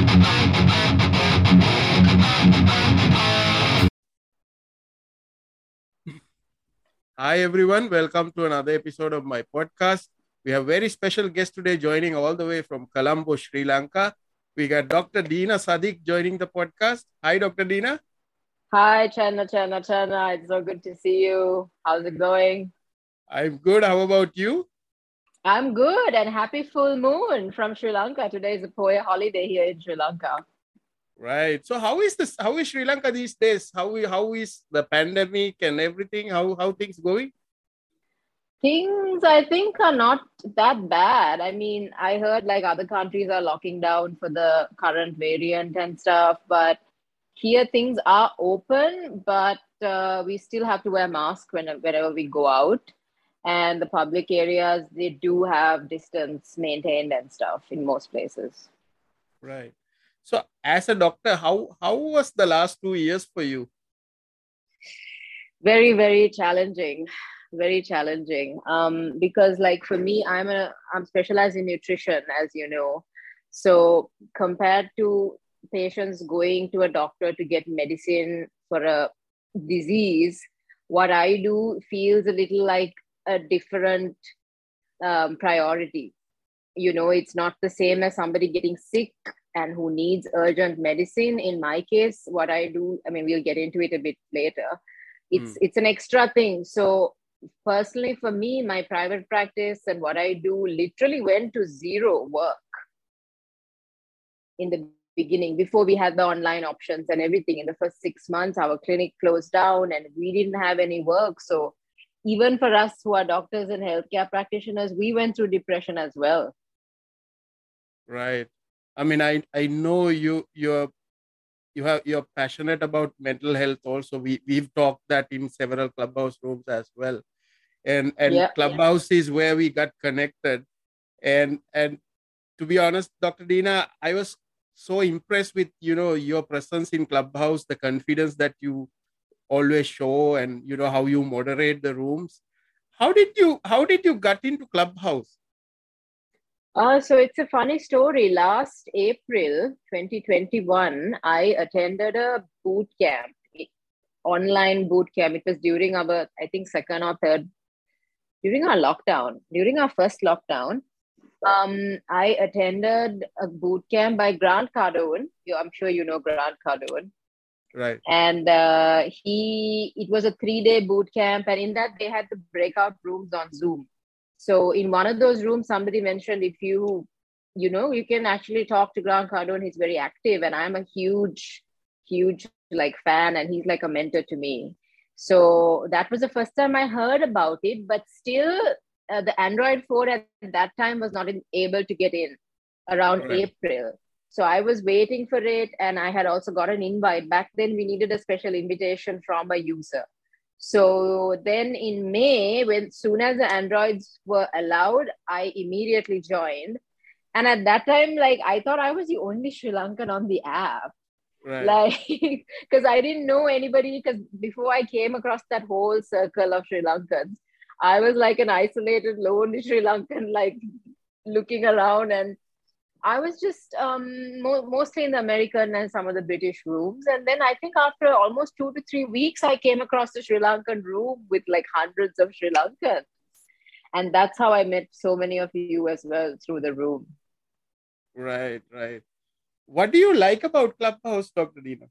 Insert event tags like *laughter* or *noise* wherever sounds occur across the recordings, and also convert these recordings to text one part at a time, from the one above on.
Hi, everyone. Welcome to another episode of my podcast. We have very special guest today joining all the way from Colombo, Sri Lanka. We got Dr. Dheena Sadik joining the podcast. Hi, Dr. Dheena. Hi, Channa, Channa, Channa. It's so good to see you. How's it going? I'm good. How about you? I'm good and happy full moon from Sri Lanka. Today is a Poya holiday here in Sri Lanka. Right. So how is this? How is Sri Lanka these days? How we? how is the pandemic and everything? How how things going? Things I think are not that bad. I mean, I heard like other countries are locking down for the current variant and stuff, but here things are open, but uh, we still have to wear masks when, whenever we go out. And the public areas, they do have distance maintained and stuff in most places. Right. So, as a doctor, how how was the last two years for you? Very, very challenging. Very challenging. Um, because like for me, I'm a I'm specialized in nutrition, as you know. So compared to patients going to a doctor to get medicine for a disease, what I do feels a little like a different um, priority. You know, it's not the same as somebody getting sick and who needs urgent medicine. In my case what i do i mean we'll get into it a bit later. It's mm. it's an extra thing. So personally for me my private practice and what i do literally went to zero work in the beginning before we had the online options and everything. In the first 6 months our clinic closed down and we didn't have any work. So even for us who are doctors and healthcare practitioners we went through depression as well right I mean, I I know you you're you have you're passionate about mental health also. We we've talked that in several clubhouse rooms as well. And and yeah, clubhouse yeah. is where we got connected. And and to be honest, Dr. Dheena, I was so impressed with you know your presence in clubhouse, the confidence that you always show, and you know how you moderate the rooms. How did you how did you get into clubhouse? Uh, so it's a funny story. Last April 2021, I attended a boot camp, online boot camp. It was during our, I think, second or third, during our lockdown, during our first lockdown. Um, I attended a boot camp by Grant Cardone. I'm sure you know Grant Cardone. Right. And uh, he, it was a three day boot camp. And in that, they had the breakout rooms on Zoom. So in one of those rooms, somebody mentioned if you, you know, you can actually talk to Grant Cardone. He's very active, and I'm a huge, huge like fan, and he's like a mentor to me. So that was the first time I heard about it. But still, uh, the Android 4 at that time was not in, able to get in around right. April. So I was waiting for it, and I had also got an invite. Back then, we needed a special invitation from a user. So then in May, when soon as the Androids were allowed, I immediately joined. And at that time, like I thought I was the only Sri Lankan on the app. Right. Like, *laughs* because I didn't know anybody. Because before I came across that whole circle of Sri Lankans, I was like an isolated, lonely Sri Lankan, like looking around and I was just um, mo- mostly in the American and some of the British rooms. And then I think after almost two to three weeks, I came across the Sri Lankan room with like hundreds of Sri Lankans. And that's how I met so many of you as well through the room. Right, right. What do you like about Clubhouse, Dr. Dheena?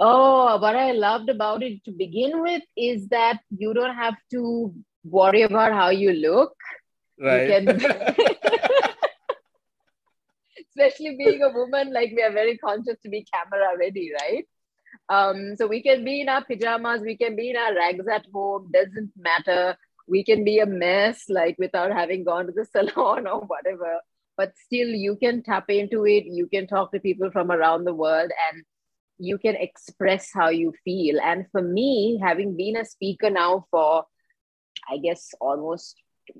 Oh, what I loved about it to begin with is that you don't have to worry about how you look. Right. You can... *laughs* *laughs* especially being a woman, like we are very conscious to be camera ready, right? Um, so we can be in our pajamas, we can be in our rags at home, doesn't matter. We can be a mess, like without having gone to the *laughs* salon or whatever. But still, you can tap into it. You can talk to people from around the world and you can express how you feel. And for me, having been a speaker now for, I guess, almost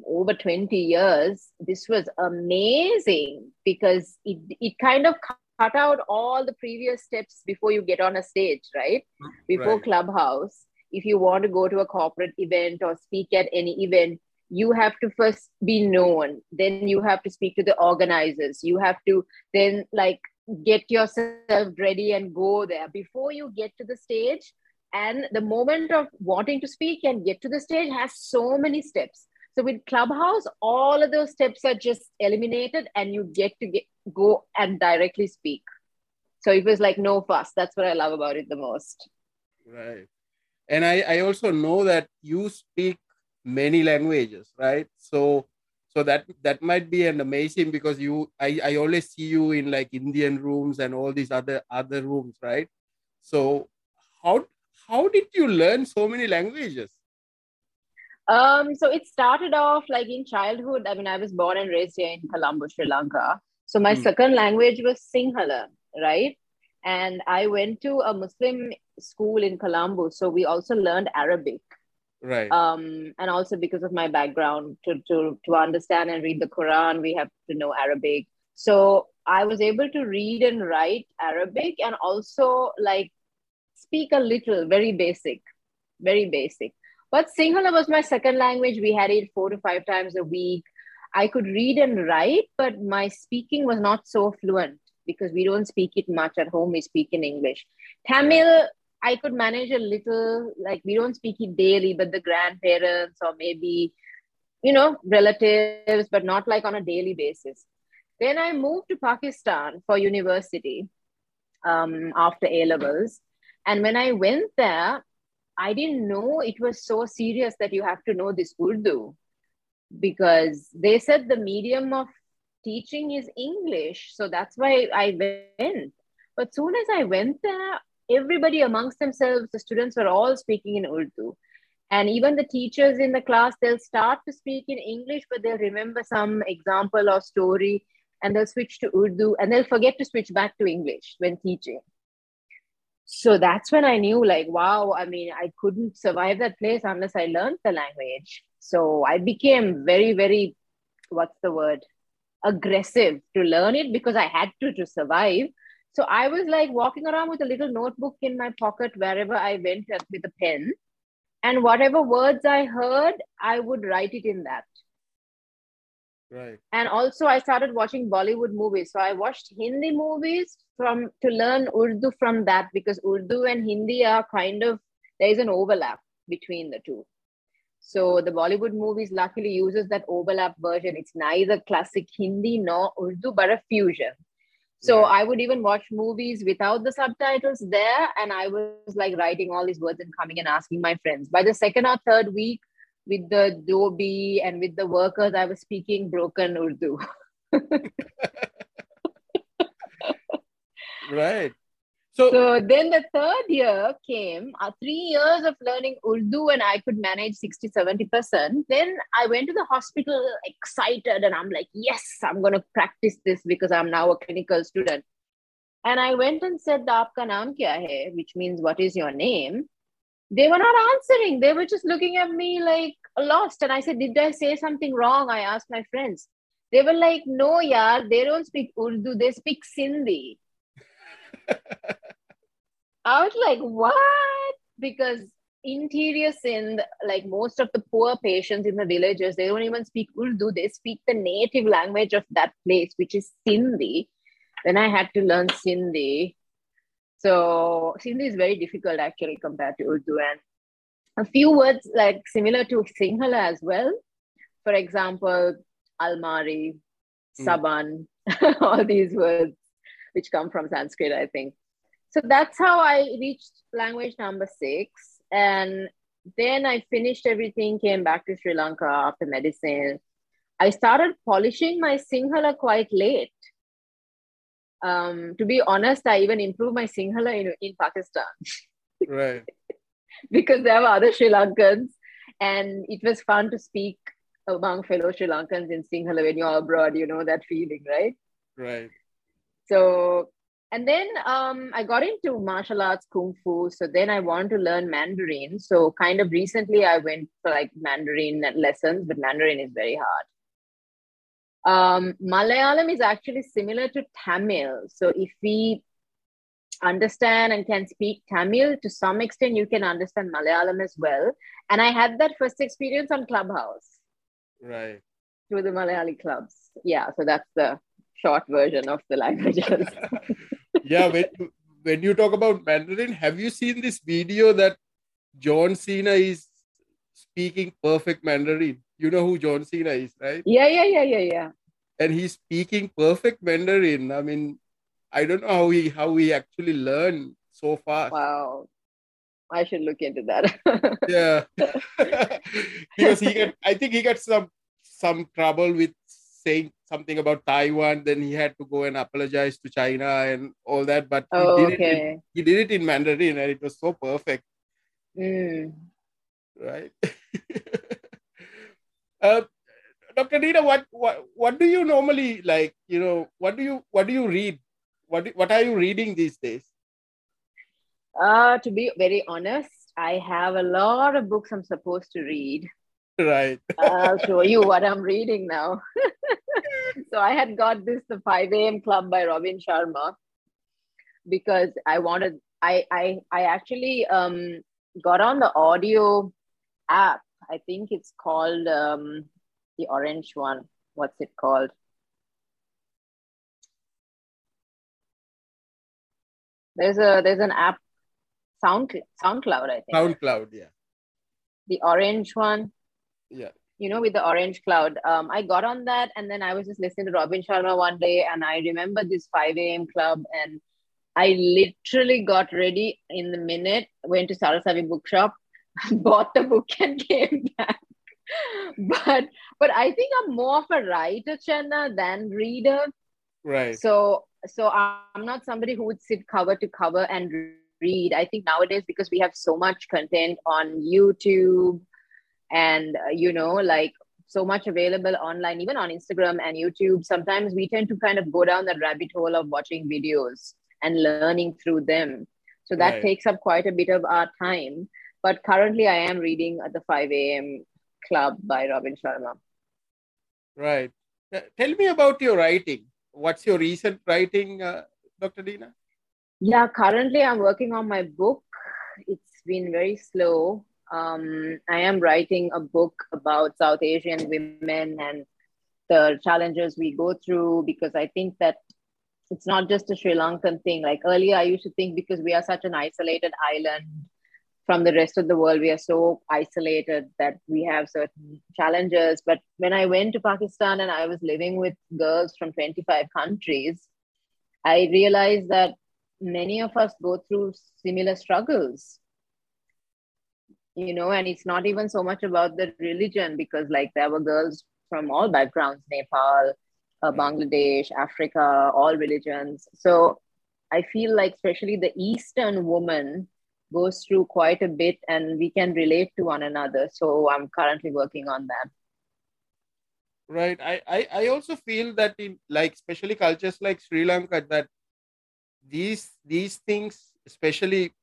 over 20 years, this was amazing because it, it kind of cut out all the previous steps before you get on a stage, right? Before right. Clubhouse, if you want to go to a corporate event or speak at any event, you have to first be known then you have to speak to the organizers you have to then like get yourself ready and go there before you get to the stage and the moment of wanting to speak and get to the stage has so many steps so with clubhouse all of those steps are just eliminated and you get to get, go and directly speak. So it was like no fuss. That's what i love about it the most. Right. And i i also know that you speak many languages right? So so that that might be an amazing because you I, I always see you in like indian rooms and all these other other rooms right? So how how did you learn so many languages um so it started off like in childhood. I mean i was born and raised here in colombo sri lanka. So my hmm. second language was sinhala right? And i went to a muslim school in colombo. So we also learned arabic. Right. Um and also because of my background to to to understand and read the quran we have to know arabic. So i was able to read and write arabic and also like speak a little very basic very basic but sinhala was my second language we had it four to five times a week i could read and write but my speaking was not so fluent because we don't speak it much at home we speak in english tamil I could manage a little, like we don't speak it daily, but the grandparents or maybe, you know, relatives, but not like on a daily basis. Then I moved to Pakistan for university um, after A levels. And when I went there, I didn't know it was so serious that you have to know this Urdu because they said the medium of teaching is English. So that's why I went. But soon as I went there, everybody amongst themselves, the students were all speaking in Urdu. And even the teachers in the class, they'll start to speak in English, but they'll remember some example or story and they'll switch to Urdu and they'll forget to switch back to English when teaching. So that's when I knew, like, wow, I mean, I couldn't survive that place unless I learned the language. So I became very, very, what's the word? Aggressive to learn it because I had to to survive. So I was like walking around with a little notebook in my pocket wherever I went with a pen. And whatever words I heard, I would write it in that. Right. And also I started watching Bollywood movies. So I watched Hindi movies from to learn Urdu from that because Urdu and Hindi are kind of there is an overlap between the two. So the Bollywood movies luckily uses that overlap version. It's neither classic Hindi nor Urdu, but a fusion. So yeah. I would even watch movies without the subtitles there. And I was like writing all these words and coming and asking my friends. By the second or third week, with the Dobi and with the workers, I was speaking broken Urdu. *laughs* right. So, so then the third year came, uh, three years of learning Urdu, and I could manage 60, 70%. Then I went to the hospital excited, and I'm like, yes, I'm going to practice this because I'm now a clinical student. And I went and said, Aapka naam kya hai? Which means, what is your name? They were not answering. They were just looking at me like lost. And I said, Did I say something wrong? I asked my friends. They were like, No, yeah, they don't speak Urdu, they speak Sindhi. *laughs* I was like, what? Because interior Sindh, like most of the poor patients in the villages, they don't even speak Urdu. They speak the native language of that place, which is Sindhi. Then I had to learn Sindhi. So Sindhi is very difficult actually compared to Urdu. And a few words like similar to Sinhala as well. For example, Almari, hmm. Saban, mm. *laughs* all these words which come from Sanskrit, I think. So that's how I reached language number six. And then I finished everything, came back to Sri Lanka after medicine. I started polishing my Sinhala quite late. Um, to be honest, I even improved my Sinhala in, in Pakistan. *laughs* Right. because there were other Sri Lankans, and it was fun to speak among fellow Sri Lankans in Sinhala when you're abroad, you know that feeling, right? Right. So, and then um, I got into martial arts, kung fu. So then I wanted to learn Mandarin. So kind of recently I went for like Mandarin lessons, but Mandarin is very hard. Um, Malayalam is actually similar to Tamil. So if we understand and can speak Tamil to some extent, you can understand Malayalam as well. And I had that first experience on Clubhouse. Right. Through the Malayali clubs. Yeah, so that's the short version of the languages. *laughs* yeah, when, when you talk about Mandarin, have you seen this video that John Cena is speaking perfect Mandarin? You know who John Cena is, right? Yeah, yeah, yeah, yeah, yeah. And he's speaking perfect Mandarin. I mean, I don't know how he how he actually learned so fast. Wow. I should look into that. *laughs* yeah. *laughs* because he got I think he got some some trouble with saying something about Taiwan, then he had to go and apologize to China and all that. But oh, he, did okay. it in, he did it in Mandarin and it was so perfect. Mm. Right. *laughs* uh, Dr. Dheena, what, what what do you normally like? You know, what do you what do you read? What do, what are you reading these days? Uh, to be very honest, I have a lot of books I'm supposed to read. Right. *laughs* I'll show you what I'm reading now. *laughs* so I had got this the 5 a.m. club by Robin Sharma because I wanted I I I actually um got on the audio app. I think it's called um the orange one. What's it called? There's a there's an app Sound SoundCloud, I think. SoundCloud, yeah. The orange one. Yeah. You know, with the orange cloud. Um, I got on that and then I was just listening to Robin Sharma one day and I remember this 5 a.m. club and I literally got ready in the minute, went to Sarasavi bookshop, *laughs* bought the book and *laughs* came back. *laughs* but but I think I'm more of a writer, Channa, than reader. Right. So so I'm not somebody who would sit cover to cover and read. I think nowadays because we have so much content on YouTube and uh, you know like so much available online even on Instagram and YouTube sometimes we tend to kind of go down the rabbit hole of watching videos and learning through them. So that Right. takes up quite a bit of our time. But currently I am reading at the 5 a.m. club by Robin Sharma. Right. Tell me about your writing. What's your recent writing, uh, Dr. Dheena? Yeah, currently I'm working on my book. It's been very slow. Um, I am writing a book about South Asian women and the challenges we go through because I think that it's not just a Sri Lankan thing. Like earlier, I used to think because we are such an isolated island from the rest of the world, we are so isolated that we have certain challenges. But when I went to Pakistan and I was living with girls from 25 countries, I realized that many of us go through similar struggles. You know and it's not even so much about the religion because like there were girls from all backgrounds nepal uh, bangladesh africa all religions. So i feel like especially the eastern woman goes through quite a bit and we can relate to one another so i'm currently working on that Right. I, I, I also feel that in like especially cultures like Sri Lanka that these these things, especially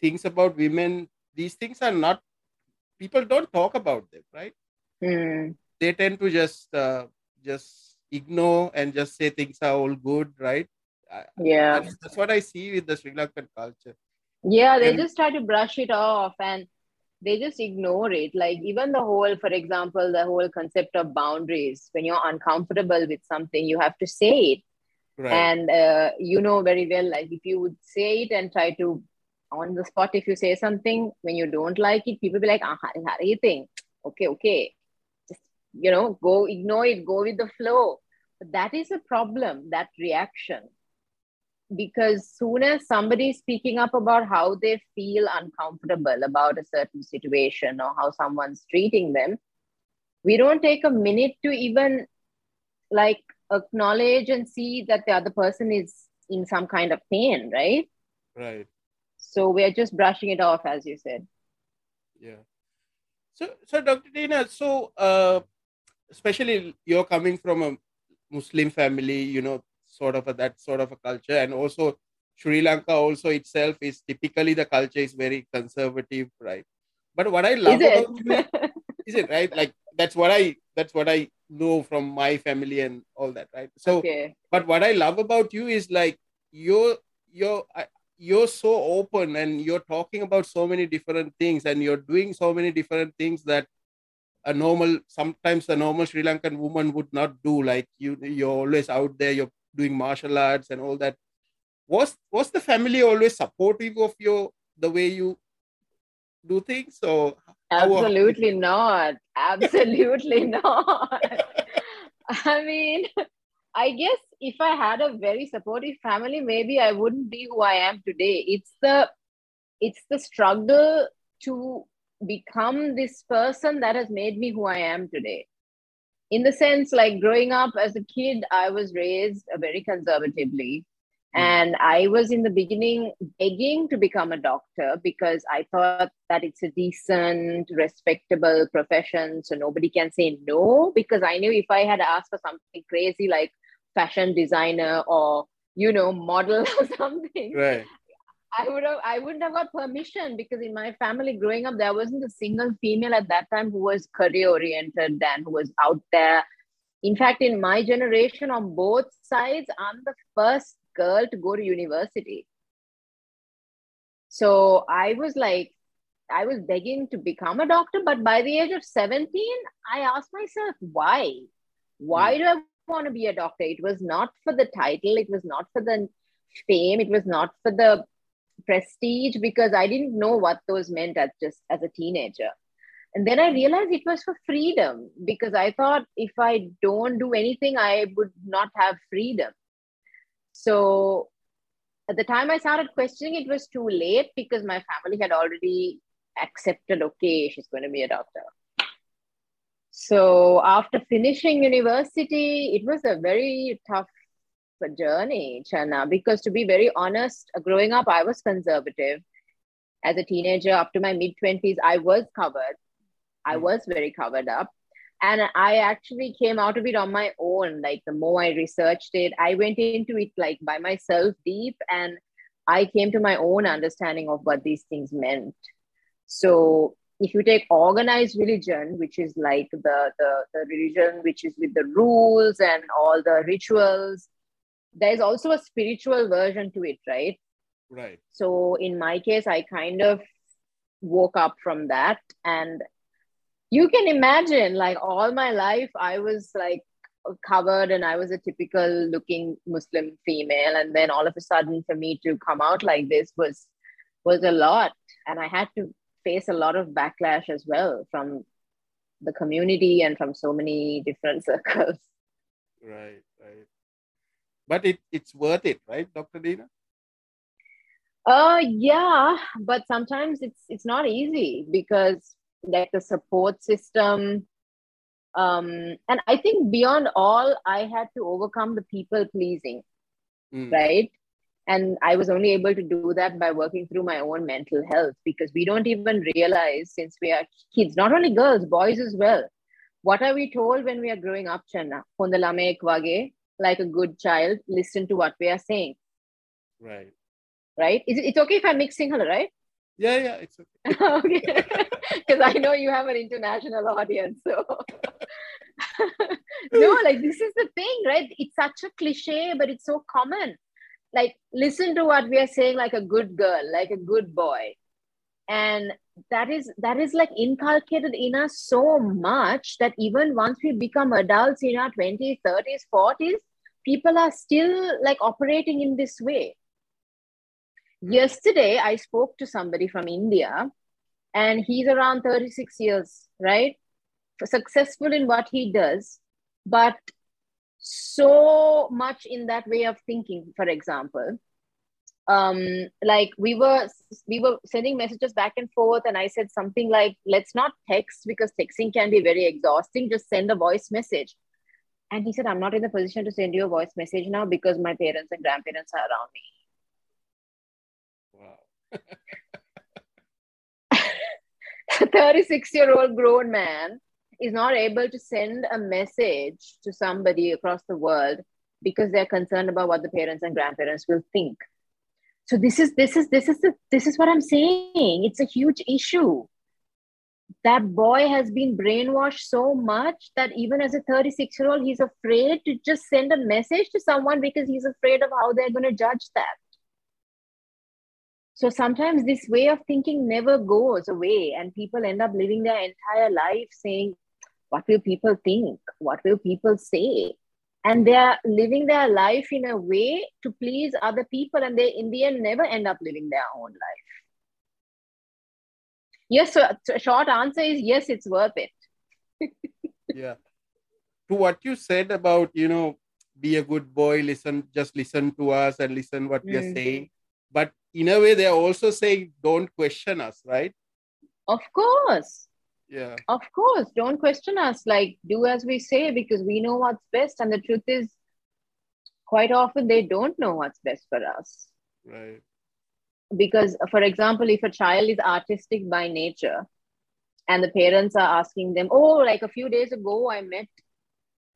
things about women, these things are not people don't talk about them, right? Hmm. They tend to just uh, just ignore and just say things are all good, right? Yeah That's, that's what I see with the Sri Lankan culture. Yeah, they And- just try to brush it off and they just ignore it. Like, even the whole, for example, the whole concept of boundaries. When you're uncomfortable with something, you have to say it. Right. And uh, you know very well, like, if you would say it and try to, on the spot, if you say something when you don't like it, people be like, ah, how do you think? Okay, okay. Just, you know, go ignore it, go with the flow. But that is a problem, that reaction because soon as somebody is speaking up about how they feel uncomfortable about a certain situation or how someone's treating them we don't take a minute to even like acknowledge and see that the other person is in some kind of pain right right. so we're just brushing it off as you said Yeah. So, so Dr. Dheena, so uh, especially you're coming from a Muslim family, you know, sort of a, that sort of a culture, and also Sri Lanka also itself is typically the culture is very conservative, right? But what I love is about you, it *laughs* is it right? Like that's what I that's what I know from my family and all that, right? So, okay but what I love about you is like you're you're you're so open and you're talking about so many different things and you're doing so many different things that a normal sometimes a normal sri lankan woman would not do like you you're always out there you're doing martial arts and all that was was the family always supportive of your the way you do things so absolutely not. Absolutely *laughs* not. *laughs* I mean i guess if i had a very supportive family maybe i wouldn't be who i am today. It's the it's the struggle to become this person that has made me who i am today in the sense like growing up as a kid i was raised very conservatively Hmm. And I was in the beginning begging to become a doctor because I thought that it's a decent, respectable profession. So nobody can say no. Because I knew if I had asked for something crazy like fashion designer or, you know, model *laughs* or something, right. I would have I wouldn't have got permission because in my family growing up there wasn't a single female at that time who was career oriented and who was out there. In fact, in my generation on both sides, I'm the first girl to go to university. So I was like, I was begging to become a doctor, but by the age of 17, I asked myself, why? Why mm. do I want to be a doctor? It was not for the title, it was not for the fame, it was not for the prestige because I didn't know what those meant as just as a teenager. And then I realized it was for freedom because I thought if I don't do anything, I would not have freedom. So at the time I started questioning, it was too late because my family had already accepted, okay, she's going to be a doctor. So after finishing university, it was a very tough journey, Channa, because to be very honest, growing up, I was conservative. As a teenager, up to my mid 20s, I was covered. I hmm. was very covered up and i actually came out of it on my own like the more i researched it i went into it like by myself deep and i came to my own understanding of what these things meant so if you take organized religion which is like the the, the religion which is with the rules and all the rituals there's also a spiritual version to it right? Right. So in my case i kind of woke up from that. And you can imagine like all my life i was like covered and i was a typical looking muslim female. And then all of a sudden for me to come out like this was was a lot. And i had to face a lot of backlash as well from the community and from so many different *laughs* circles. Right right but it, it's worth it right dr Dheena uh yeah but sometimes it's it's not easy because like the support system um and i think beyond all i had to overcome the people pleasing mm. right? And i was only able to do that by working through my own mental health because we don't even realize since we are kids not only girls boys as well what are we told when we are growing up channa like a good child listen to what we are saying. Right. Right? Is it, it's okay if i mix sinhala right? Yeah yeah it's okay. *laughs* Okay. *laughs* Because I know you have an international audience. So. *laughs* No, like this is the thing, right? It's such a cliche, but it's so common. Like listen to what we are saying, like a good girl, like a good boy, and that is that is like inculcated in us so much that even once we become adults in our 20s 30s 40s people are still like operating in this way. Yesterday i spoke to somebody from india and he's around 36 years right? Successful in what he does but so much in that way of thinking for example. Um like we were we were sending messages back and forth and i said something like let's not text because texting can be very exhausting. Just send a voice message and he said i'm not in the position to send you a voice message now because my parents and grandparents are around me. Wow. *laughs* 36 year old grown man is not able to send a message to somebody across the world because they're concerned about what the parents and grandparents will think. So this is this is this is the, this is what i'm saying. It's a huge issue that boy has been brainwashed so much that even as a 36 year old he's afraid to just send a message to someone because he's afraid of how they're going to judge that. So sometimes this way of thinking never goes away, and people end up living their entire life saying, what will people think? What will people say? And they are living their life in a way to please other people and they in the end never end up living their own life yes so, so short answer is yes it's worth it. *laughs* Yeah. To what you said about you know be a good boy listen just listen to us and listen what mm. we are mm. saying. But in a way they are also saying don't question us right? Of course. Yeah. Of course don't question us. Like do as we say because we know what's best. And the truth is quite often they don't know what's best for us. Right because for example if a child is artistic by nature and the parents are asking them oh like a few days ago i met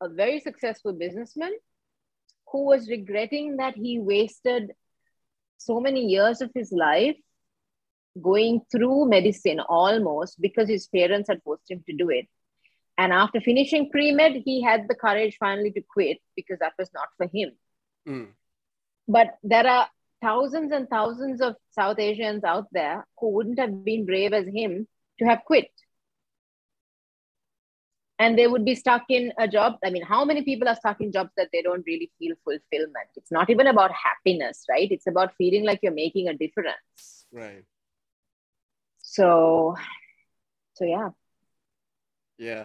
a very successful businessman who was regretting that he wasted so many years of his life going through medicine almost because his parents had forced him to do it. And after finishing pre med, he had the courage finally to quit because that was not for him. Mm. But there are thousands and thousands of South Asians out there who wouldn't have been brave as him to have quit. And they would be stuck in a job. I mean, how many people are stuck in jobs that they don't really feel fulfillment? It's not even about happiness, right? It's about feeling like you're making a difference. Right so so yeah yeah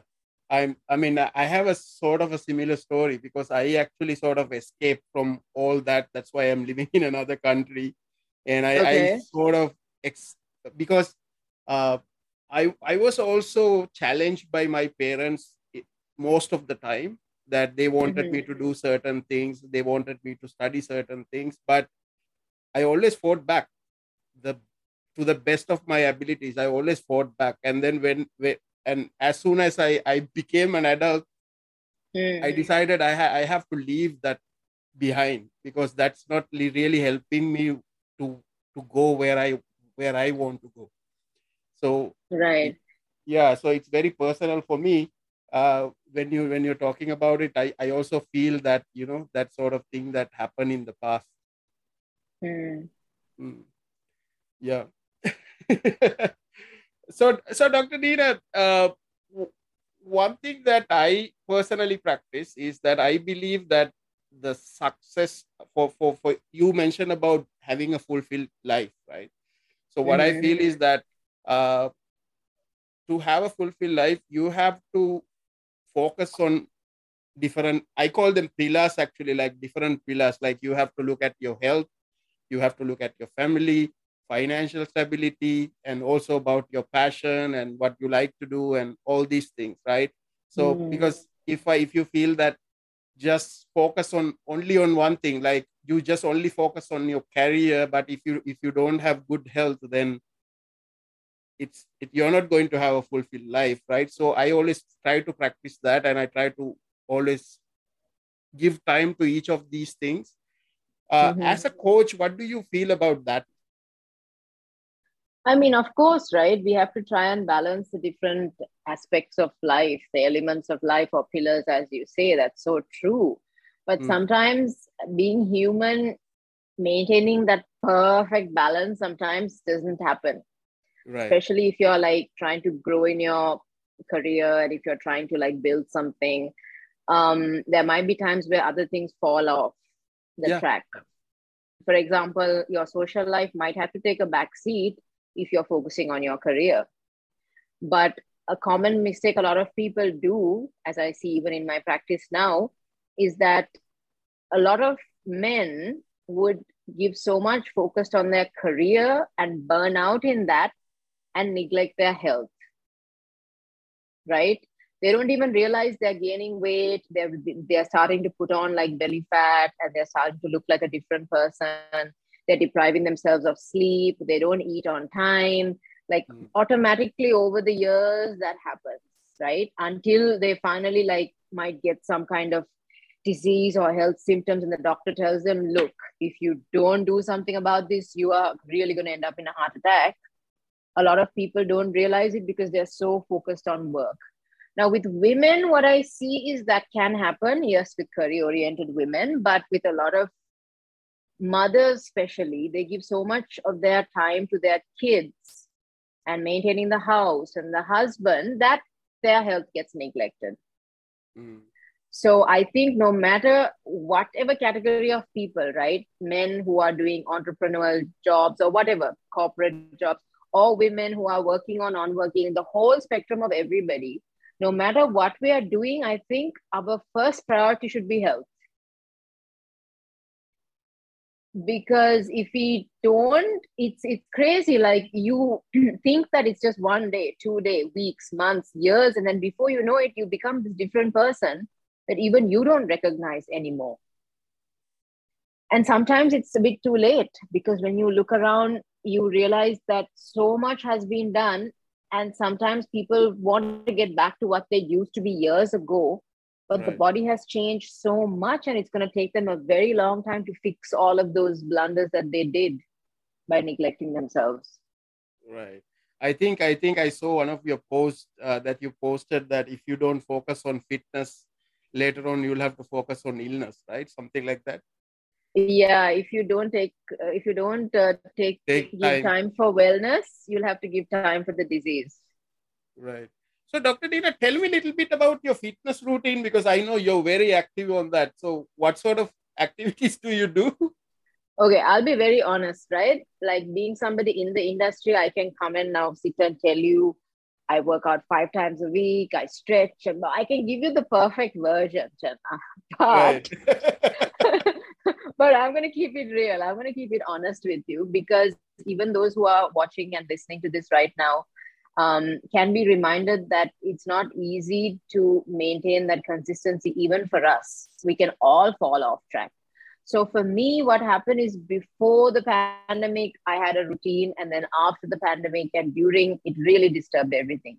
i'm i mean i have a sort of a similar story because i actually sort of escaped from all that. That's why i'm *laughs* living in another country. And i, okay. I sort of ex- because uh, i i was also challenged by my parents most of the time that they wanted mm-hmm. me to do certain things. They wanted me to study certain things. But i always fought back. The to the best of my abilities i always fought back. And then when, when and as soon as i i became an adult mm. i decided i ha- i have to leave that behind because that's not really helping me to to go where i where i want to go so right yeah so it's very personal for me uh, when you when you're talking about it I, I also feel that you know that sort of thing that happened in the past mm. Mm. yeah *laughs* so, so Dr. Dheena, uh, one thing that I personally practice is that I believe that the success for, for, for you mentioned about having a fulfilled life, right? So what mm-hmm. I feel is that uh, to have a fulfilled life, you have to focus on different, I call them pillars actually, like different pillars. Like you have to look at your health, you have to look at your family, financial stability and also about your passion and what you like to do and all these things right so mm. because if i if you feel that just focus on only on one thing like you just only focus on your career but if you if you don't have good health then it's it, you're not going to have a fulfilled life right so i always try to practice that and i try to always give time to each of these things uh, mm-hmm. as a coach what do you feel about that I mean, of course, right? We have to try and balance the different aspects of life, the elements of life or pillars, as you say. That's so true. But mm. sometimes being human, maintaining that perfect balance sometimes doesn't happen. Right. Especially if you're like trying to grow in your career and if you're trying to like build something. Um, there might be times where other things fall off the yeah. track. For example, your social life might have to take a back seat if you're focusing on your career. But a common mistake a lot of people do, as I see even in my practice now, is that a lot of men would give so much focused on their career and burn out in that and neglect their health. Right? They don't even realize they're gaining weight. They're, they're starting to put on like belly fat and they're starting to look like a different person they're depriving themselves of sleep they don't eat on time like mm. automatically over the years that happens right? Until they finally like might get some kind of disease or health symptoms and the doctor tells them look if you don't do something about this you are really going to end up in a heart attack. A lot of people don't realize it because they're so focused on work. Now with women what i see is that can happen yes with career oriented women but with a lot of mothers especially they give so much of their time to their kids and maintaining the house and the husband that their health gets neglected. Mm. So I think no matter whatever category of people, right, men who are doing entrepreneurial jobs or whatever, corporate jobs, or women who are working on on working, the whole spectrum of everybody, no matter what we are doing, I think our first priority should be health. Because if we don't, it's it's crazy. Like you *clears throat* think that it's just one day, two day, weeks, months, years, and then before you know it, you become this different person that even you don't recognize anymore. And sometimes it's a bit too late because when you look around, you realize that so much has been done and sometimes people want to get back to what they used to be years ago but right. the body has changed so much and it's going to take them a very long time to fix all of those blunders that they did by neglecting themselves. Right. I think i think i saw one of your posts uh, that you posted that if you don't focus on fitness later on you'll have to focus on illness right? Something like that? Yeah if you don't take uh, if you don't uh, take, take give time. time for wellness you'll have to give time for the disease. Right so dr Dheena tell me a little bit about your fitness routine because i know you're very active on that so what sort of activities do you do okay i'll be very honest right like being somebody in the industry i can come and now sit and tell you I work out five times a week. I stretch. I can give you the perfect version, Channa. *laughs* But *laughs* but I'm going to keep it real. I'm going to keep it honest with you because even those who are watching and listening to this right now um, can be reminded that it's not easy to maintain that consistency, even for us. We can all fall off track. So for me, what happened is before the pandemic, I had a routine, and then after the pandemic and during, it really disturbed everything.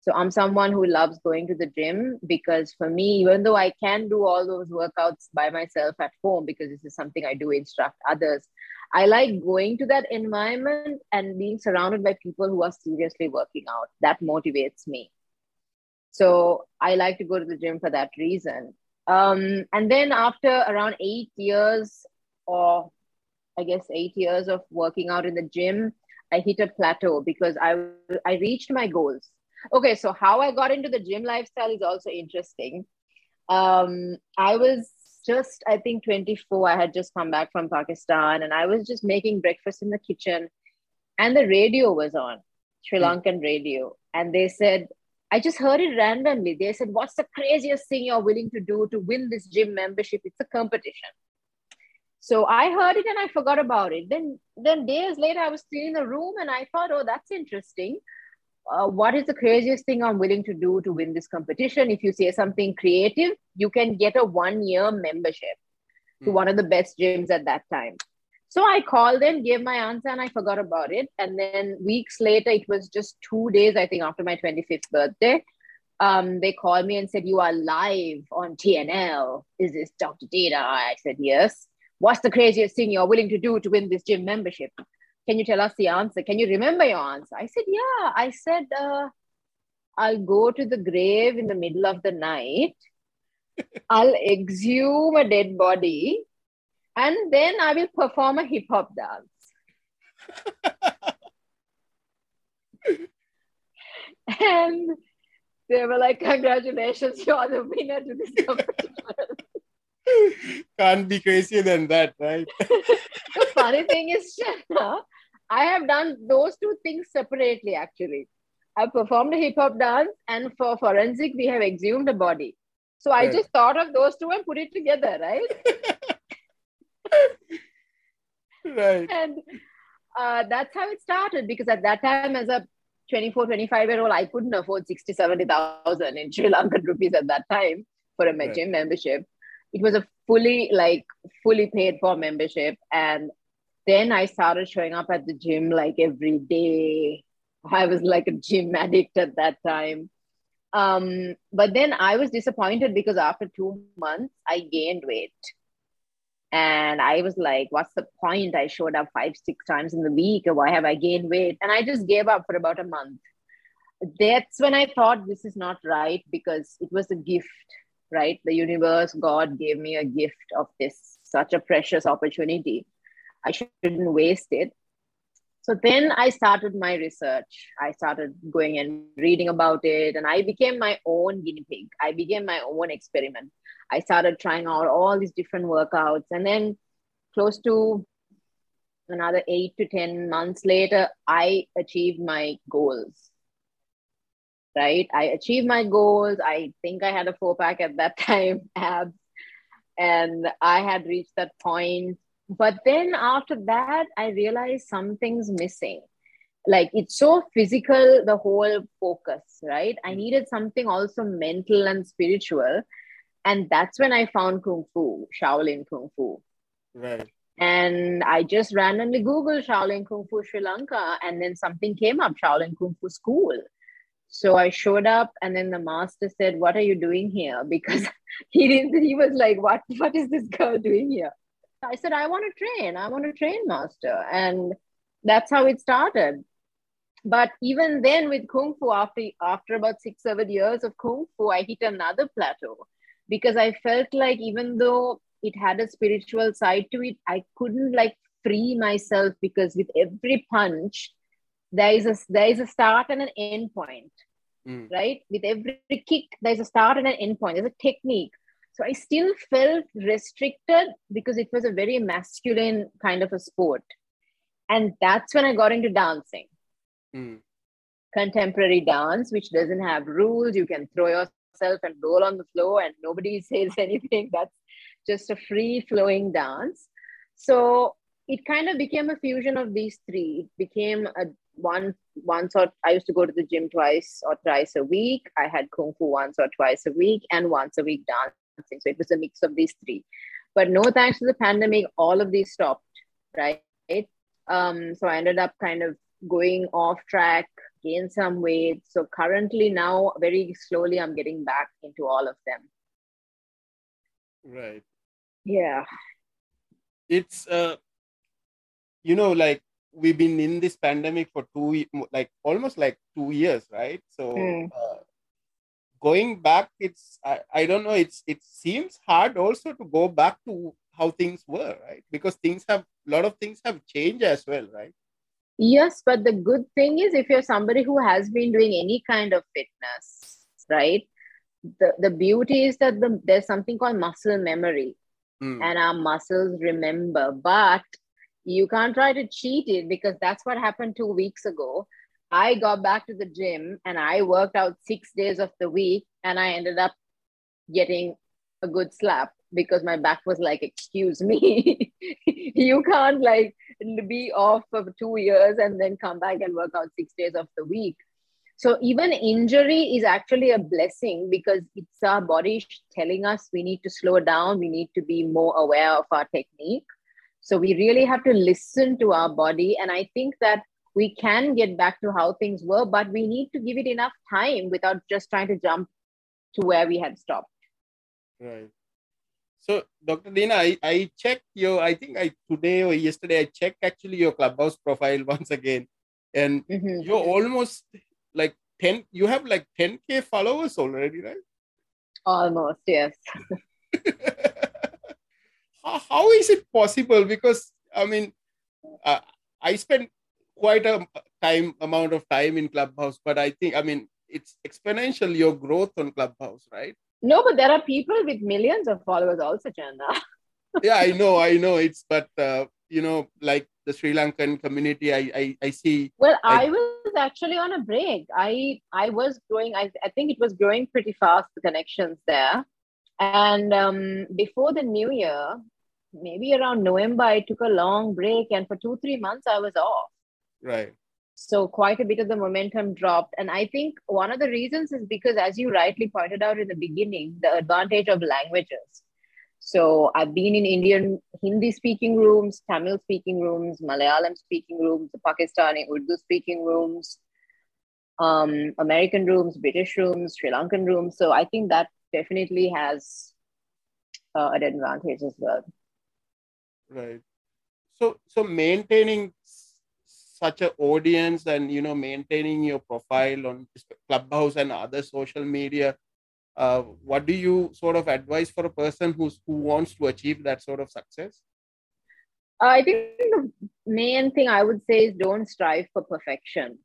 So I'm someone who loves going to the gym because for me, even though I can do all those workouts by myself at home, because this is something I do instruct others, I like going to that environment and being surrounded by people who are seriously working out. That motivates me. So I like to go to the gym for that reason. Um, and then after around eight years, or I guess eight years of working out in the gym, I hit a plateau because I I reached my goals. Okay, so how I got into the gym lifestyle is also interesting. Um, I was just I think 24. I had just come back from Pakistan, and I was just making breakfast in the kitchen, and the radio was on, Sri hmm. Lankan radio, and they said I just heard it randomly. They said, What's the craziest thing you're willing to do to win this gym membership? It's a competition. So I heard it and I forgot about it. Then, then days later, I was still in the room and I thought, Oh, that's interesting. Uh, what is the craziest thing I'm willing to do to win this competition? If you say something creative, you can get a one year membership mm. to hmm. one of the best gyms at that time. So I called them, gave my answer, and I forgot about it. And then weeks later, it was just two days, I think, after my 25th birthday. Um, they called me and said, You are live on TNL. Is this Dr. Dheena? I said, Yes. What's the craziest thing you're willing to do to win this gym membership? Can you tell us the answer? Can you remember your answer? I said, Yeah. I said, uh, I'll go to the grave in the middle of the night. *laughs* I'll exhume a dead body and then I will perform a hip hop dance. *laughs* and they were like, Congratulations, you're the winner to this competition. *laughs* Can't be crazier than that, right? the funny thing is, Channa, I have done those two things separately actually. I performed a hip hop dance, and for forensic, we have exhumed a body. So I right. just thought of those two and put it together, right? *laughs* right. And uh, that's how it started because at that time, as a 24, 25 year old, I couldn't afford 60, 70,000 in Sri Lankan rupees at that time for a right. gym membership. It was a fully, like, fully paid for membership. And then I started showing up at the gym like every day. I was like a gym addict at that time. Um, but then I was disappointed because after two months, I gained weight. And I was like, what's the point? I showed up five, six times in the week. Why have I gained weight? And I just gave up for about a month. That's when I thought this is not right because it was a gift, right? The universe, God gave me a gift of this, such a precious opportunity. I shouldn't waste it. so then i started my research. I started going and reading about it and i became my own guinea pig. I became my own experiment. I started trying out all these different workouts and then close to another 8 to 10 months later i achieved my goals right? I achieved my goals. I think i had a four pack at that *laughs* time abs and i had reached that point but then after that i realized something's missing. Like it's so physical the whole focus right? I mm. needed something also mental and spiritual. And that's when i found kung fu shaolin kung fu. Right. And i just randomly googled shaolin kung fu sri lanka and then something came up shaolin kung fu school. So i showed up and then the master said what are you doing here? *laughs* Because he didn't he was like what what is this girl doing here I said, I want to train. I want to train master. And that's how it started. But even then with Kung Fu, after, after about six, seven years of Kung Fu, I hit another plateau because I felt like even though it had a spiritual side to it, I couldn't like free myself because with every punch, there is a there is a start and an end point. Mm. Right? With every kick, there's a start and an end point. There's a technique. So I still felt restricted because it was a very masculine kind of a sport. And that's when I got into dancing. Mm. Contemporary dance, which doesn't have rules. You can throw yourself and roll on the floor and nobody *laughs* says anything. That's just a free flowing dance. So it kind of became a fusion of these three. It became a one once or I used to go to the gym twice or thrice a week. I had kung fu once or twice a week and once a week dance so it was a mix of these three. But no thanks to the pandemic, all of these stopped, right? Um, so I ended up kind of going off track, gained some weight. So currently now, very slowly, I'm getting back into all of them. Right. Yeah. It's uh, you know, like we've been in this pandemic for two, like almost like two years, right? So. Mm. Uh, going back it's I, I don't know it's it seems hard also to go back to how things were right? Because things have a lot of things have changed as well right? Yes but the good thing is if you're somebody who has been doing any kind of fitness right? The, the beauty is that the, there's something called muscle memory. Mm. and our muscles remember but you can't try to cheat it because that's what happened two weeks ago I got back to the gym and I worked out six days of the week and I ended up getting a good slap because my back was like, excuse me, *laughs* you can't like be off for two years and then come back and work out six days of the week. So even injury is actually a blessing because it's our body telling us we need to slow down, we need to be more aware of our technique. So we really have to listen to our body. And I think that we can get back to how things were, but we need to give it enough time without just trying to jump to where we had stopped. Right. So, Dr. Dheena, I, I checked your, I think I today or yesterday, I checked actually your clubhouse profile *laughs* once again. And mm-hmm. you're almost like 10, you have like 10K followers already, right? Almost, yes. *laughs* how, how is it possible? Because, I mean, uh, I spent quite a time amount of time in Clubhouse, but I think I mean it's exponential your growth on Clubhouse, right? No, but there are people with millions of followers also, Channa. *laughs* yeah, I know, I know. It's but uh, you know, like the Sri Lankan community, I I, I see. Well, I, I was actually on a break. I I was growing. I I think it was growing pretty fast. The connections there, and um, before the new year, maybe around November, I took a long break, and for two three months I was off. Right. So quite a bit of the momentum dropped. And I think one of the reasons is because, as you rightly pointed out in the beginning, the advantage of languages. So I've been in Indian Hindi speaking rooms, Tamil speaking rooms, Malayalam speaking rooms, Pakistani Urdu speaking rooms, um, American rooms, British rooms, Sri Lankan rooms. So I think that definitely has uh, an advantage as well. Right. So so maintaining such an audience and you know maintaining your profile on clubhouse and other social media uh, what do you sort of advise for a person who's who wants to achieve that sort of success I think the main thing I would say is don't strive for perfection.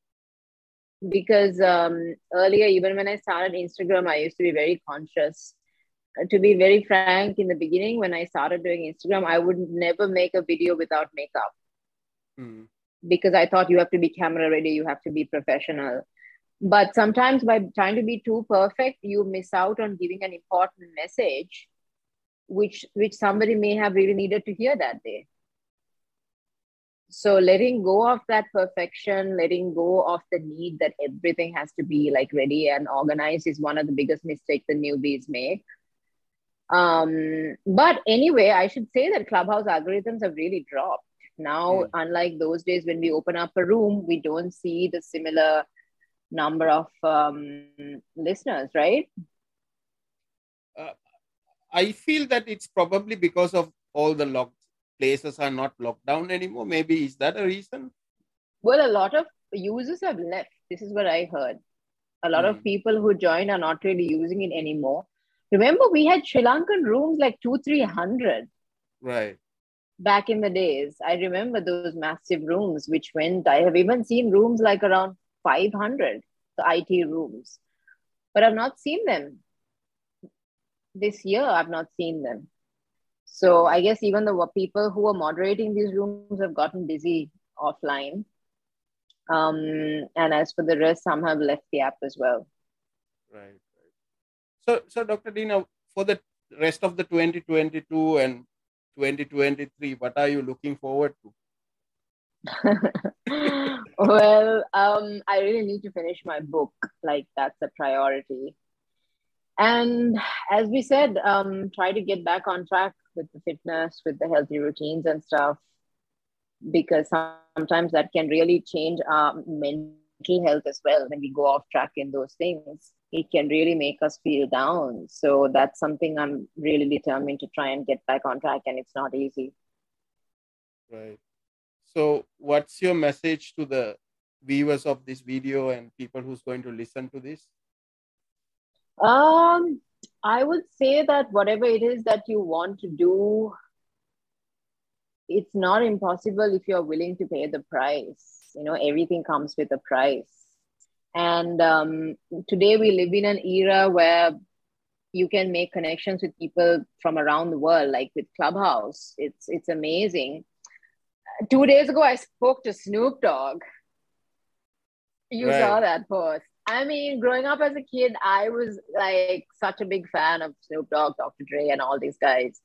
Because um, earlier, even when I started Instagram, I used to be very conscious. Uh, to be very frank, in the beginning, when I started doing Instagram, I would never make a video without makeup. Hmm. Because I thought you have to be camera ready, you have to be professional. But sometimes by trying to be too perfect, you miss out on giving an important message, which which somebody may have really needed to hear that day. So letting go of that perfection letting go of the need that everything has to be like ready and organized is one of the biggest mistakes the newbies make. Um, but anyway i should say that clubhouse algorithms have really dropped now mm. unlike those days when we open up a room we don't see the similar number of um, listeners right uh, i feel that it's probably because of all the lock places are not locked down anymore? Maybe is that a reason? Well, a lot of users have left. This is what I heard. A lot mm. of hmm. people who joined are not really using it anymore. Remember, we had Sri Lankan rooms like two, three hundred. Right. Back in the days, I remember those massive rooms which went. I have even seen rooms like around five hundred, the IT rooms, but I've not seen them this year. I've not seen them. So I guess even the people who are moderating these rooms have gotten busy offline. Um, and as for the rest, some have left the app as well. Right. right. So, so Dr. Dheena, for the rest of the 2022 and 2023, what are you looking forward to? *laughs* well, um, I really need to finish my book. Like that's a priority. And as we said, um, try to get back on track with the fitness, with the healthy routines and stuff, because sometimes that can really change our mental health as well. When we go off track in those things, it can really make us feel down. So that's something I'm really determined to try and get back on track, and it's not easy. Right. So, what's your message to the viewers of this video and people who's going to listen to this? Um, I would say that whatever it is that you want to do, it's not impossible if you're willing to pay the price. You know, everything comes with a price. And um, today we live in an era where you can make connections with people from around the world, like with Clubhouse. It's it's amazing. Two days ago, I spoke to Snoop Dogg. You right. saw that post. I mean, growing up as a kid, I was like such a big fan of Snoop Dogg, Dr. Dre, and all these guys.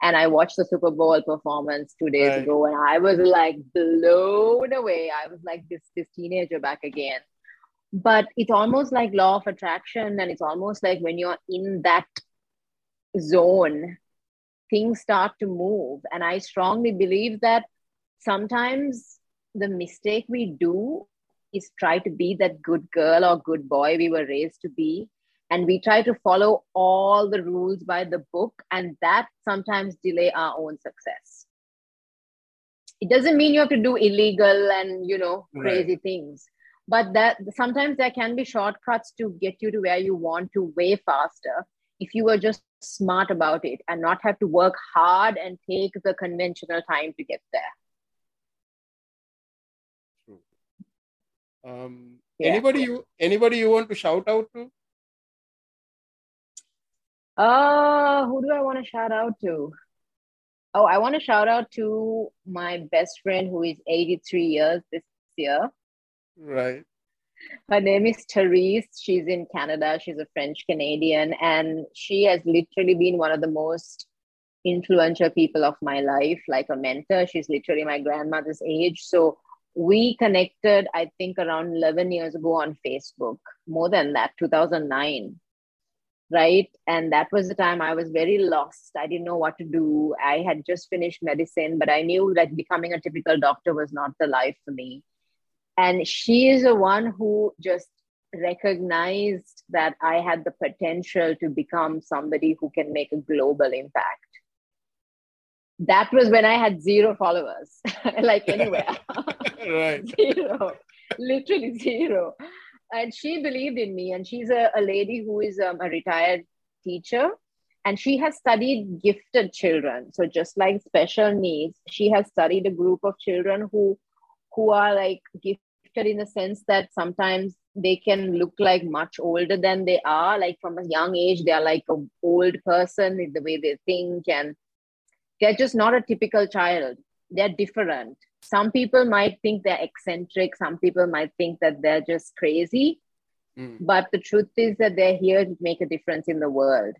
And I watched the Super Bowl performance two days right. ago, and I was like blown away. I was like this this teenager back again. But it's almost like law of attraction, and it's almost like when you're in that zone, things start to move. And I strongly believe that sometimes the mistake we do is try to be that good girl or good boy we were raised to be and we try to follow all the rules by the book and that sometimes delay our own success it doesn't mean you have to do illegal and you know crazy right. things but that sometimes there can be shortcuts to get you to where you want to way faster if you are just smart about it and not have to work hard and take the conventional time to get there Um, yeah. Anybody you anybody you want to shout out to? Uh, who do I want to shout out to? Oh, I want to shout out to my best friend who is 83 years this year. Right. Her name is Therese. She's in Canada. She's a French Canadian, and she has literally been one of the most influential people of my life, like a mentor. She's literally my grandmother's age. So we connected, I think, around 11 years ago on Facebook, more than that, 2009. Right. And that was the time I was very lost. I didn't know what to do. I had just finished medicine, but I knew that becoming a typical doctor was not the life for me. And she is the one who just recognized that I had the potential to become somebody who can make a global impact that was when I had zero followers, *laughs* like anywhere. *laughs* right. *laughs* zero, literally zero. And she believed in me. And she's a, a lady who is um, a retired teacher. and she has studied gifted children so just like special needs she has studied a group of children who who are like gifted in the sense that sometimes they can look like much older than they are. Like from a young age they're like an old person in the way they think and they're just not a typical child. They're different. Some people might think they're eccentric. Some people might think that they're just crazy. Mm. but the truth is that they're here to make a difference in the world.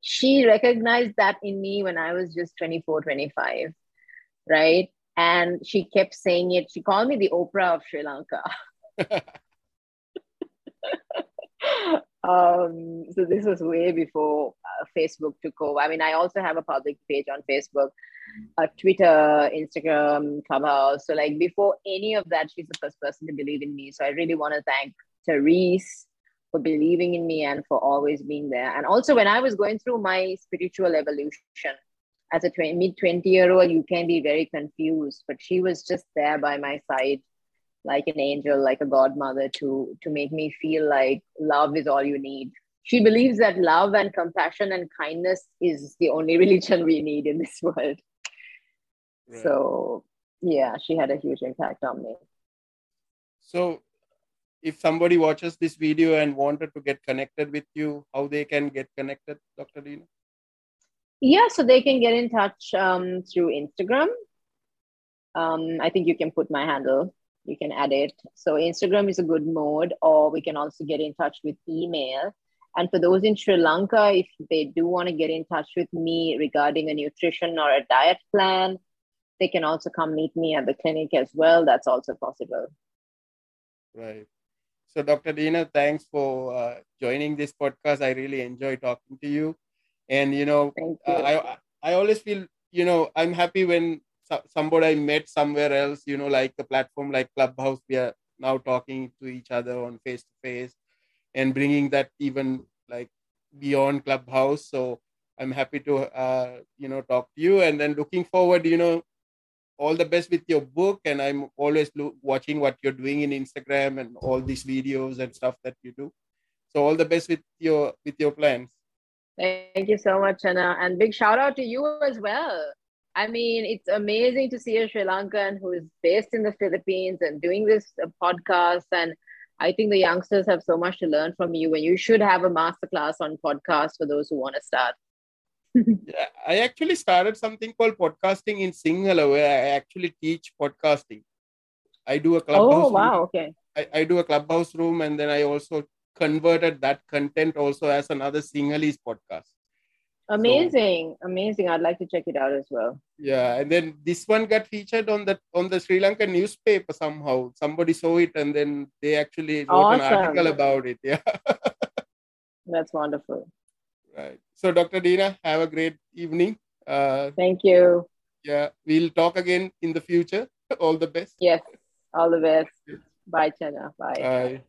She recognized that in me when i was just 24 25 right and she kept saying it she called me the oprah of sri lanka *laughs* um, so this was way before uh, Facebook took over. I mean, I also have a public page on Facebook, uh, Twitter, Instagram, Clubhouse. So like before any of that, she's the first person to believe in me. So I really want to thank Therese for believing in me and for always being there. And also when I was going through my spiritual evolution as a 20, mid 20 year old, you can be very confused, but she was just there by my side like an angel, like a godmother to to make me feel like love is all you need. She believes that love and compassion and kindness is the only *laughs* religion we need in this world. Right. So yeah, she had a huge impact on me. So if somebody watches this video and wanted to get connected with you, how they can get connected, Dr. Dheena? Yeah, so they can get in touch um, through Instagram. Um, I think you can put my handle you can add it. So Instagram is a good mode, or we can also get in touch with email. And for those in Sri Lanka, if they do want to get in touch with me regarding a nutrition or a diet plan, they can also come meet me at the clinic as well. That's also possible. Right. So, Dr. Dheena, thanks for uh, joining this podcast. I really enjoy talking to you. And, you know, you. Uh, I, I always feel, you know, I'm happy when somebody I met somewhere else, you know, like a platform like Clubhouse, we are now talking to each other on face to face and bringing that even like beyond Clubhouse. So I'm happy to, uh, you know, talk to you and then looking forward, you know, all the best with your book. And I'm always lo- watching what you're doing in Instagram and all these videos and stuff that you do. So all the best with your with your plans. Thank you so much, Channa, and big shout out to you as well. I mean, it's amazing to see a Sri Lankan who is based in the Philippines and doing this uh, podcast. And I think the youngsters have so much to learn from you, and you should have a masterclass on podcast for those who want to start. *laughs* I actually started something called podcasting in Sinhala, where I actually teach podcasting. I do a clubhouse. Oh wow! Room. Okay. I, I do a clubhouse room, and then I also converted that content also as another Sinhalese podcast. Amazing, so, amazing. I'd like to check it out as well. Yeah, and then this one got featured on the on the Sri Lankan newspaper somehow. Somebody saw it and then they actually wrote awesome. an article about it. Yeah. *laughs* That's wonderful. Right. So Dr. Dheena, have a great evening. Uh, Thank you. Yeah, we'll talk again in the future. *laughs* All the best. Yes, all the best. Bye, Channa. Bye. Bye.